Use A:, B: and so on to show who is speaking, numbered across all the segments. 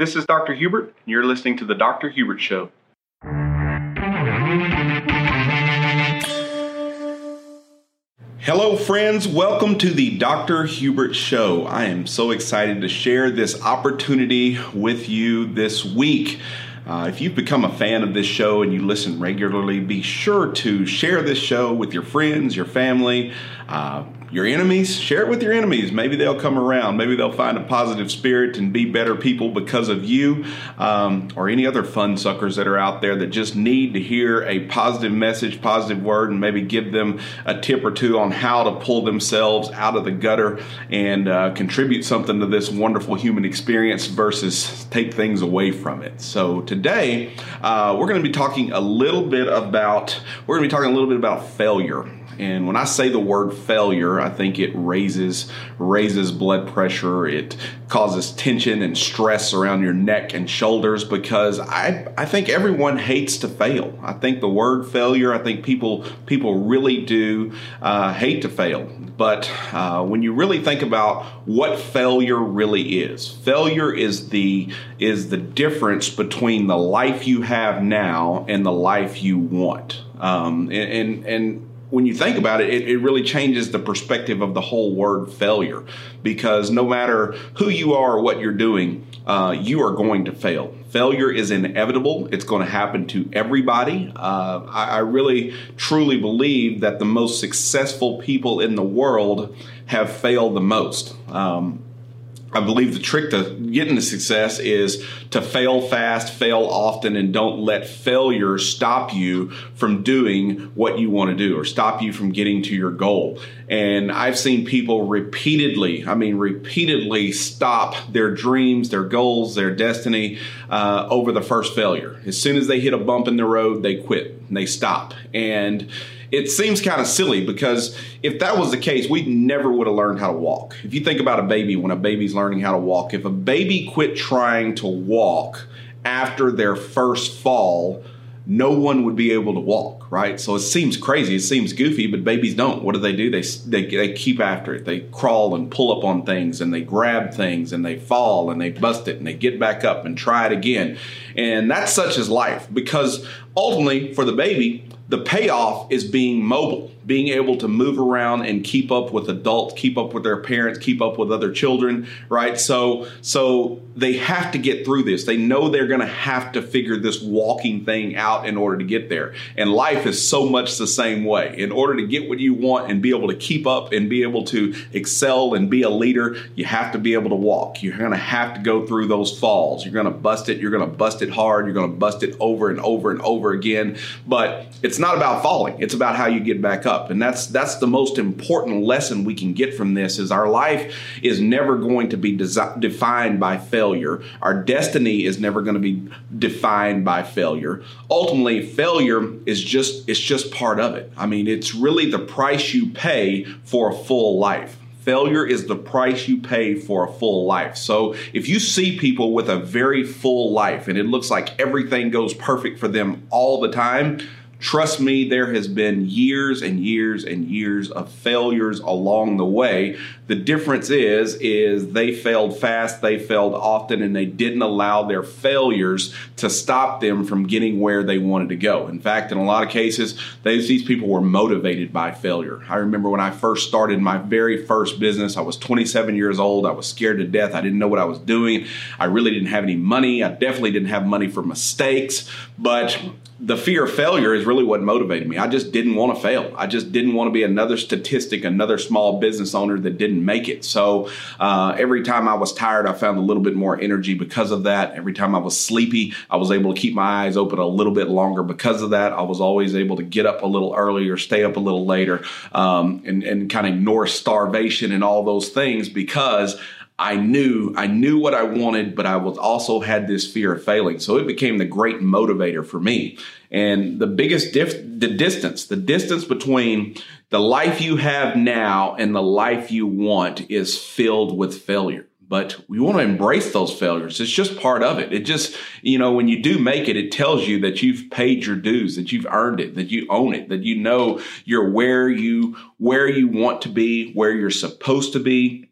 A: This is Dr. Hubert, and you're listening to The Dr. Hubert Show. Hello, friends. Welcome to the Dr. Hubert Show. I am so excited to share this opportunity with you this week. Uh, if you've become a fan of this show and you listen regularly, be sure to share this show with your friends, your family, uh, your enemies, share it with your enemies. Maybe they'll come around. Maybe they'll find a positive spirit and be better people because of you, um, or any other fun suckers that are out there that just need to hear a positive message, positive word, and maybe give them a tip or two on how to pull themselves out of the gutter and uh, contribute something to this wonderful human experience versus take things away from it. So today, uh, we're going to be talking a little bit about we're going to be talking a little bit about failure and when I say the word failure, I think it raises raises blood pressure. It causes tension and stress around your neck and shoulders because I I think everyone hates to fail. I think the word failure. I think people people really do uh, hate to fail. But uh, when you really think about what failure really is, failure is the is the difference between the life you have now and the life you want. Um, and, and, and when you think about it, it, it, really changes the perspective of the whole word failure because no matter who you are or what you're doing, uh, you are going to fail. Failure is inevitable. It's going to happen to everybody. Uh, I, I really truly believe that the most successful people in the world have failed the most. Um, I believe the trick to getting to success is to fail fast, fail often, and don't let failure stop you from doing what you want to do or stop you from getting to your goal. And I've seen people repeatedly, I mean, repeatedly stop their dreams, their goals, their destiny uh, over the first failure. As soon as they hit a bump in the road, they quit they stop. And it seems kind of silly because if that was the case, we never would have learned how to walk. If you think about a baby, when a baby's learning how to walk, if a baby quit trying to walk after their first fall, no one would be able to walk, right? So it seems crazy, it seems goofy, but babies don't. What do they do? They, they, they keep after it. They crawl and pull up on things and they grab things and they fall and they bust it and they get back up and try it again. And that's such as life because ultimately for the baby, the payoff is being mobile, being able to move around and keep up with adults, keep up with their parents, keep up with other children, right? So so they have to get through this. They know they're going to have to figure this walking thing out in order to get there. And life is so much the same way. In order to get what you want and be able to keep up and be able to excel and be a leader, you have to be able to walk. You're going to have to go through those falls. You're going to bust it, you're going to bust it hard, you're going to bust it over and over and over again, but it's not about falling. It's about how you get back up. And that's that's the most important lesson we can get from this is our life is never going to be desi- defined by failure. Our destiny is never going to be defined by failure. Ultimately, failure is just it's just part of it. I mean, it's really the price you pay for a full life. Failure is the price you pay for a full life. So if you see people with a very full life and it looks like everything goes perfect for them all the time, Trust me, there has been years and years and years of failures along the way. The difference is is they failed fast, they failed often and they didn't allow their failures to stop them from getting where they wanted to go. In fact, in a lot of cases, these people were motivated by failure. I remember when I first started my very first business, I was 27 years old. I was scared to death. I didn't know what I was doing. I really didn't have any money. I definitely didn't have money for mistakes, but the fear of failure is really what motivated me. I just didn't want to fail. I just didn't want to be another statistic, another small business owner that didn't make it. So uh, every time I was tired, I found a little bit more energy because of that. Every time I was sleepy, I was able to keep my eyes open a little bit longer because of that. I was always able to get up a little earlier, stay up a little later, um, and, and kind of ignore starvation and all those things because I knew I knew what I wanted, but I was also had this fear of failing. So it became the great motivator for me. And the biggest diff, the distance, the distance between the life you have now and the life you want is filled with failure. But we want to embrace those failures. It's just part of it. It just, you know, when you do make it, it tells you that you've paid your dues, that you've earned it, that you own it, that you know you're where you where you want to be, where you're supposed to be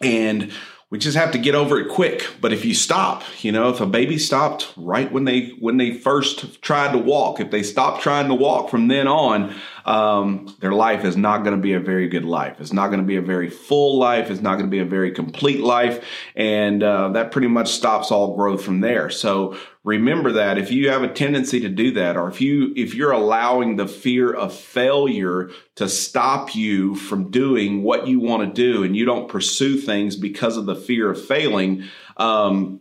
A: and we just have to get over it quick. But if you stop, you know, if a baby stopped right when they when they first tried to walk, if they stop trying to walk from then on, um, their life is not going to be a very good life. It's not going to be a very full life. It's not going to be a very complete life, and uh, that pretty much stops all growth from there. So remember that if you have a tendency to do that, or if you if you're allowing the fear of failure to stop you from doing what you want to do, and you don't pursue things because of the fear of failing, um,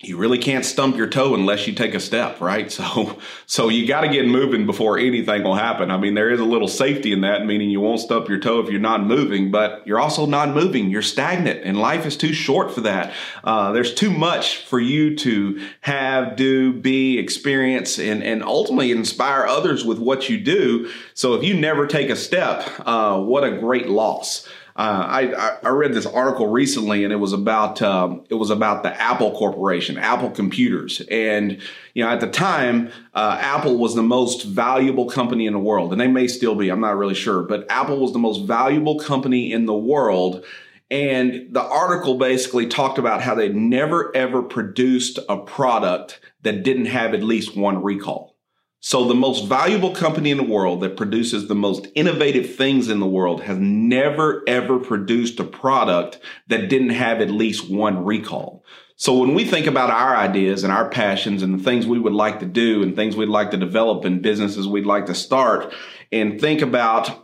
A: you really can't stump your toe unless you take a step, right? So, so you got to get moving before anything will happen. I mean, there is a little safety in that, meaning you won't stump your toe if you're not moving, but you're also not moving. You're stagnant, and life is too short for that. Uh, there's too much for you to have, do, be, experience, and and ultimately inspire others with what you do. So, if you never take a step, uh, what a great loss. Uh, I, I read this article recently, and it was about um, it was about the Apple Corporation, Apple Computers, and you know at the time, uh, Apple was the most valuable company in the world, and they may still be. I'm not really sure, but Apple was the most valuable company in the world. And the article basically talked about how they never ever produced a product that didn't have at least one recall. So, the most valuable company in the world that produces the most innovative things in the world has never ever produced a product that didn't have at least one recall. So, when we think about our ideas and our passions and the things we would like to do and things we'd like to develop and businesses we'd like to start, and think about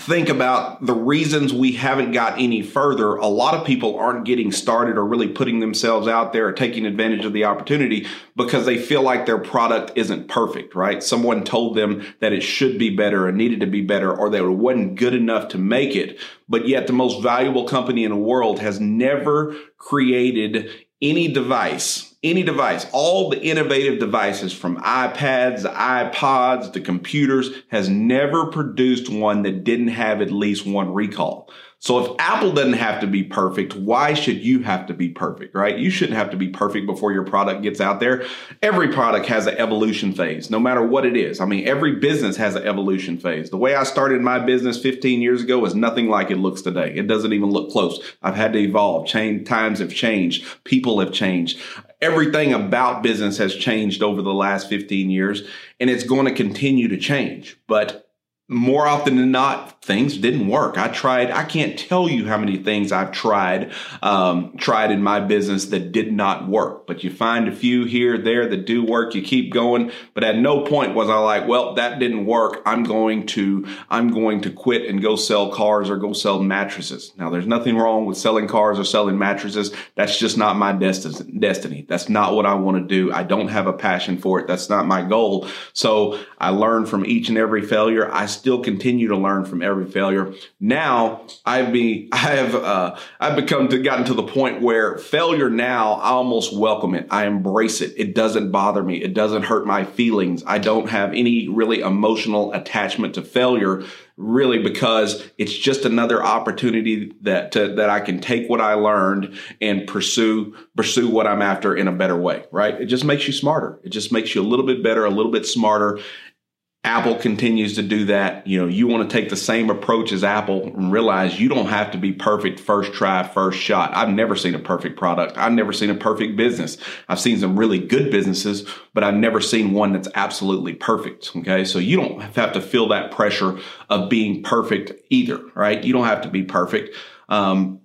A: think about the reasons we haven't got any further, a lot of people aren't getting started or really putting themselves out there or taking advantage of the opportunity because they feel like their product isn't perfect, right? Someone told them that it should be better and needed to be better or that it wasn't good enough to make it. But yet the most valuable company in the world has never created any device any device, all the innovative devices from iPads, iPods, the computers has never produced one that didn't have at least one recall. So if Apple doesn't have to be perfect, why should you have to be perfect, right? You shouldn't have to be perfect before your product gets out there. Every product has an evolution phase, no matter what it is. I mean, every business has an evolution phase. The way I started my business 15 years ago is nothing like it looks today. It doesn't even look close. I've had to evolve. Change, times have changed. People have changed everything about business has changed over the last 15 years and it's going to continue to change. But more often than not, things didn't work. I tried, I can't tell you how many things I've tried, um, tried in my business that did not work. But you find a few here, there that do work, you keep going. But at no point was I like, well, that didn't work. I'm going to, I'm going to quit and go sell cars or go sell mattresses. Now, there's nothing wrong with selling cars or selling mattresses. That's just not my destiny. That's not what I want to do. I don't have a passion for it. That's not my goal. So I learned from each and every failure. I still continue to learn from every failure. Now I've be I have uh, I've become to gotten to the point where failure now I almost welcome it. I embrace it. It doesn't bother me. It doesn't hurt my feelings. I don't have any really emotional attachment to failure really because it's just another opportunity that to, that I can take what I learned and pursue pursue what I'm after in a better way, right? It just makes you smarter. It just makes you a little bit better, a little bit smarter Apple continues to do that. You know, you want to take the same approach as Apple and realize you don't have to be perfect first try, first shot. I've never seen a perfect product. I've never seen a perfect business. I've seen some really good businesses, but I've never seen one that's absolutely perfect. Okay. So you don't have to feel that pressure of being perfect either, right? You don't have to be perfect. Um,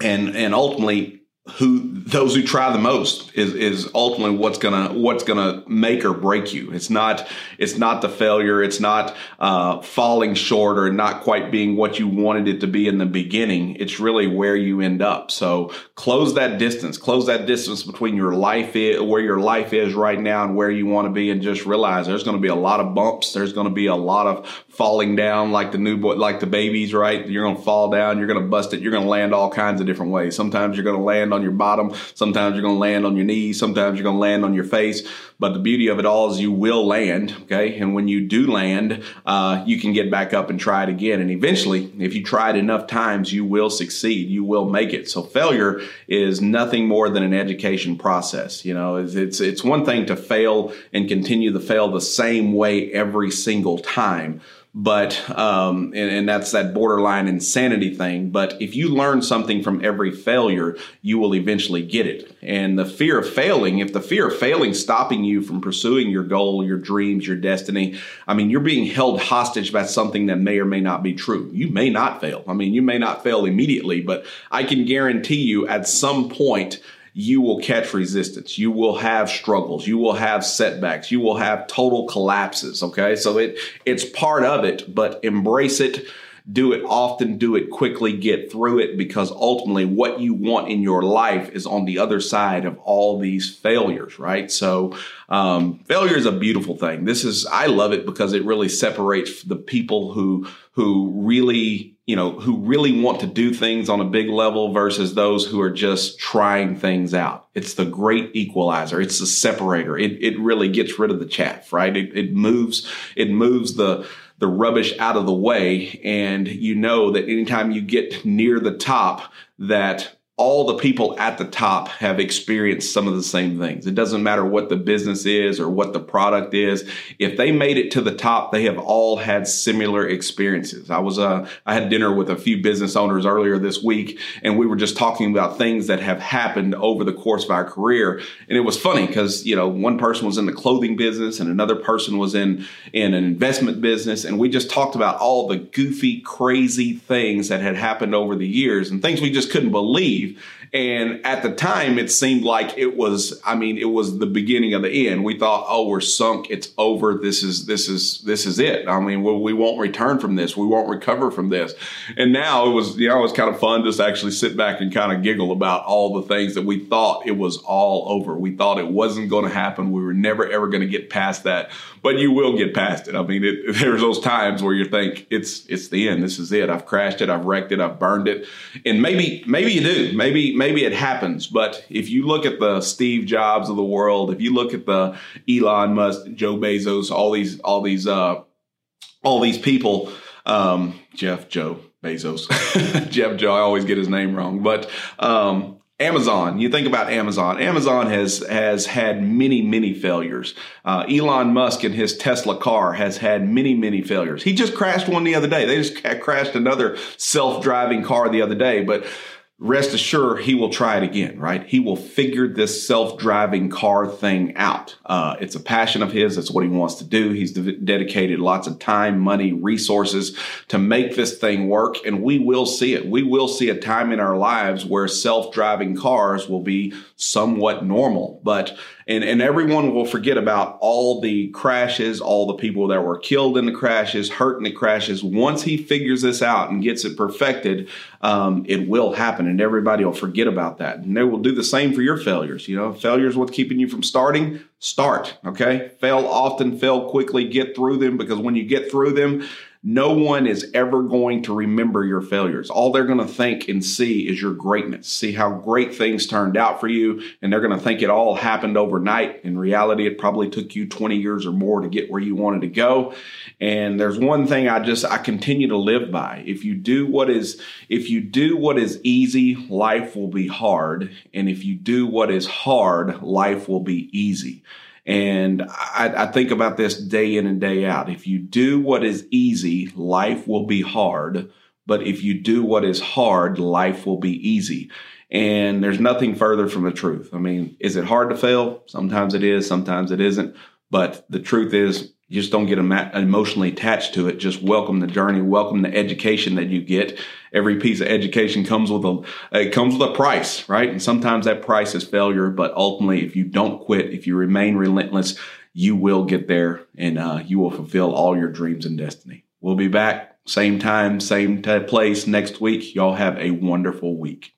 A: and, and ultimately who those who try the most is is ultimately what's gonna what's gonna make or break you. It's not it's not the failure. It's not uh, falling short or not quite being what you wanted it to be in the beginning. It's really where you end up. So close that distance. Close that distance between your life where your life is right now and where you want to be, and just realize there's going to be a lot of bumps. There's going to be a lot of falling down, like the new boy, like the babies. Right? You're going to fall down. You're going to bust it. You're going to land all kinds of different ways. Sometimes you're going to land on your bottom. Sometimes you're going to land on your knees. Sometimes you're going to land on your face. But the beauty of it all is you will land. Okay. And when you do land, uh, you can get back up and try it again. And eventually, if you try it enough times, you will succeed. You will make it. So failure is nothing more than an education process. You know, it's, it's, it's one thing to fail and continue to fail the same way every single time. But um, and, and, that's that borderline insanity thing. But if you learn something from every failure, you will eventually get it. And the fear of failing, if the fear of failing stopping you from pursuing your goal, your dreams, your destiny, I mean, you're being held hostage by something that may or may not be true. You may not fail. I mean, you may not fail immediately, but I can guarantee you at some point you will catch resistance. You will have struggles. You will have setbacks. You will have total collapses. Okay. So it, it's part of it, but embrace it. Do it often, do it quickly, get through it because ultimately what you want in your life is on the other side of all these failures, right? So, um, failure is a beautiful thing. This is, I love it because it really separates the people who, who really you know, who really want to do things on a big level versus those who are just trying things out. It's the great equalizer. It's the separator. It, it really gets rid of the chaff, right? It, it moves, it moves the, the rubbish out of the way. And you know that anytime you get near the top, that all the people at the top have experienced some of the same things. It doesn't matter what the business is or what the product is. If they made it to the top, they have all had similar experiences. I was, uh, I had dinner with a few business owners earlier this week and we were just talking about things that have happened over the course of our career. And it was funny because, you know, one person was in the clothing business and another person was in, in an investment business. And we just talked about all the goofy, crazy things that had happened over the years and things we just couldn't believe believe and at the time, it seemed like it was, I mean, it was the beginning of the end. We thought, oh, we're sunk. It's over. This is, this is, this is it. I mean, we, we won't return from this. We won't recover from this. And now it was, you know, it was kind of fun just actually sit back and kind of giggle about all the things that we thought it was all over. We thought it wasn't going to happen. We were never, ever going to get past that but you will get past it. I mean, it, there's those times where you think it's it's the end. This is it. I've crashed it. I've wrecked it. I've burned it. And maybe maybe you do. Maybe maybe it happens. But if you look at the Steve Jobs of the world, if you look at the Elon Musk, Joe Bezos, all these all these uh, all these people, um, Jeff, Joe. Bezos, Jeff Joe, I always get his name wrong, but um, Amazon. You think about Amazon. Amazon has has had many many failures. Uh, Elon Musk and his Tesla car has had many many failures. He just crashed one the other day. They just crashed another self driving car the other day. But rest assured he will try it again, right? He will figure this self-driving car thing out. Uh, it's a passion of his. That's what he wants to do. He's de- dedicated lots of time, money, resources to make this thing work. And we will see it. We will see a time in our lives where self-driving cars will be somewhat normal, but and, and everyone will forget about all the crashes, all the people that were killed in the crashes, hurt in the crashes. Once he figures this out and gets it perfected, um, it will happen, and everybody will forget about that. And they will do the same for your failures. You know, failures what's keeping you from starting. Start, okay? Fail often, fail quickly, get through them because when you get through them, no one is ever going to remember your failures. All they're going to think and see is your greatness, see how great things turned out for you. And they're going to think it all happened overnight. In reality, it probably took you 20 years or more to get where you wanted to go. And there's one thing I just, I continue to live by. If you do what is, if you do what is easy, life will be hard. And if you do what is hard, life will be easy. And I, I, think about this day in and day out. If you do what is easy, life will be hard. But if you do what is hard, life will be easy. And there's nothing further from the truth. I mean, is it hard to fail? Sometimes it is, sometimes it isn't. But the truth is, you just don't get emotionally attached to it. Just welcome the journey, welcome the education that you get. Every piece of education comes with a it comes with a price, right? And sometimes that price is failure, but ultimately, if you don't quit, if you remain relentless, you will get there, and uh, you will fulfill all your dreams and destiny. We'll be back same time, same t- place next week. Y'all have a wonderful week.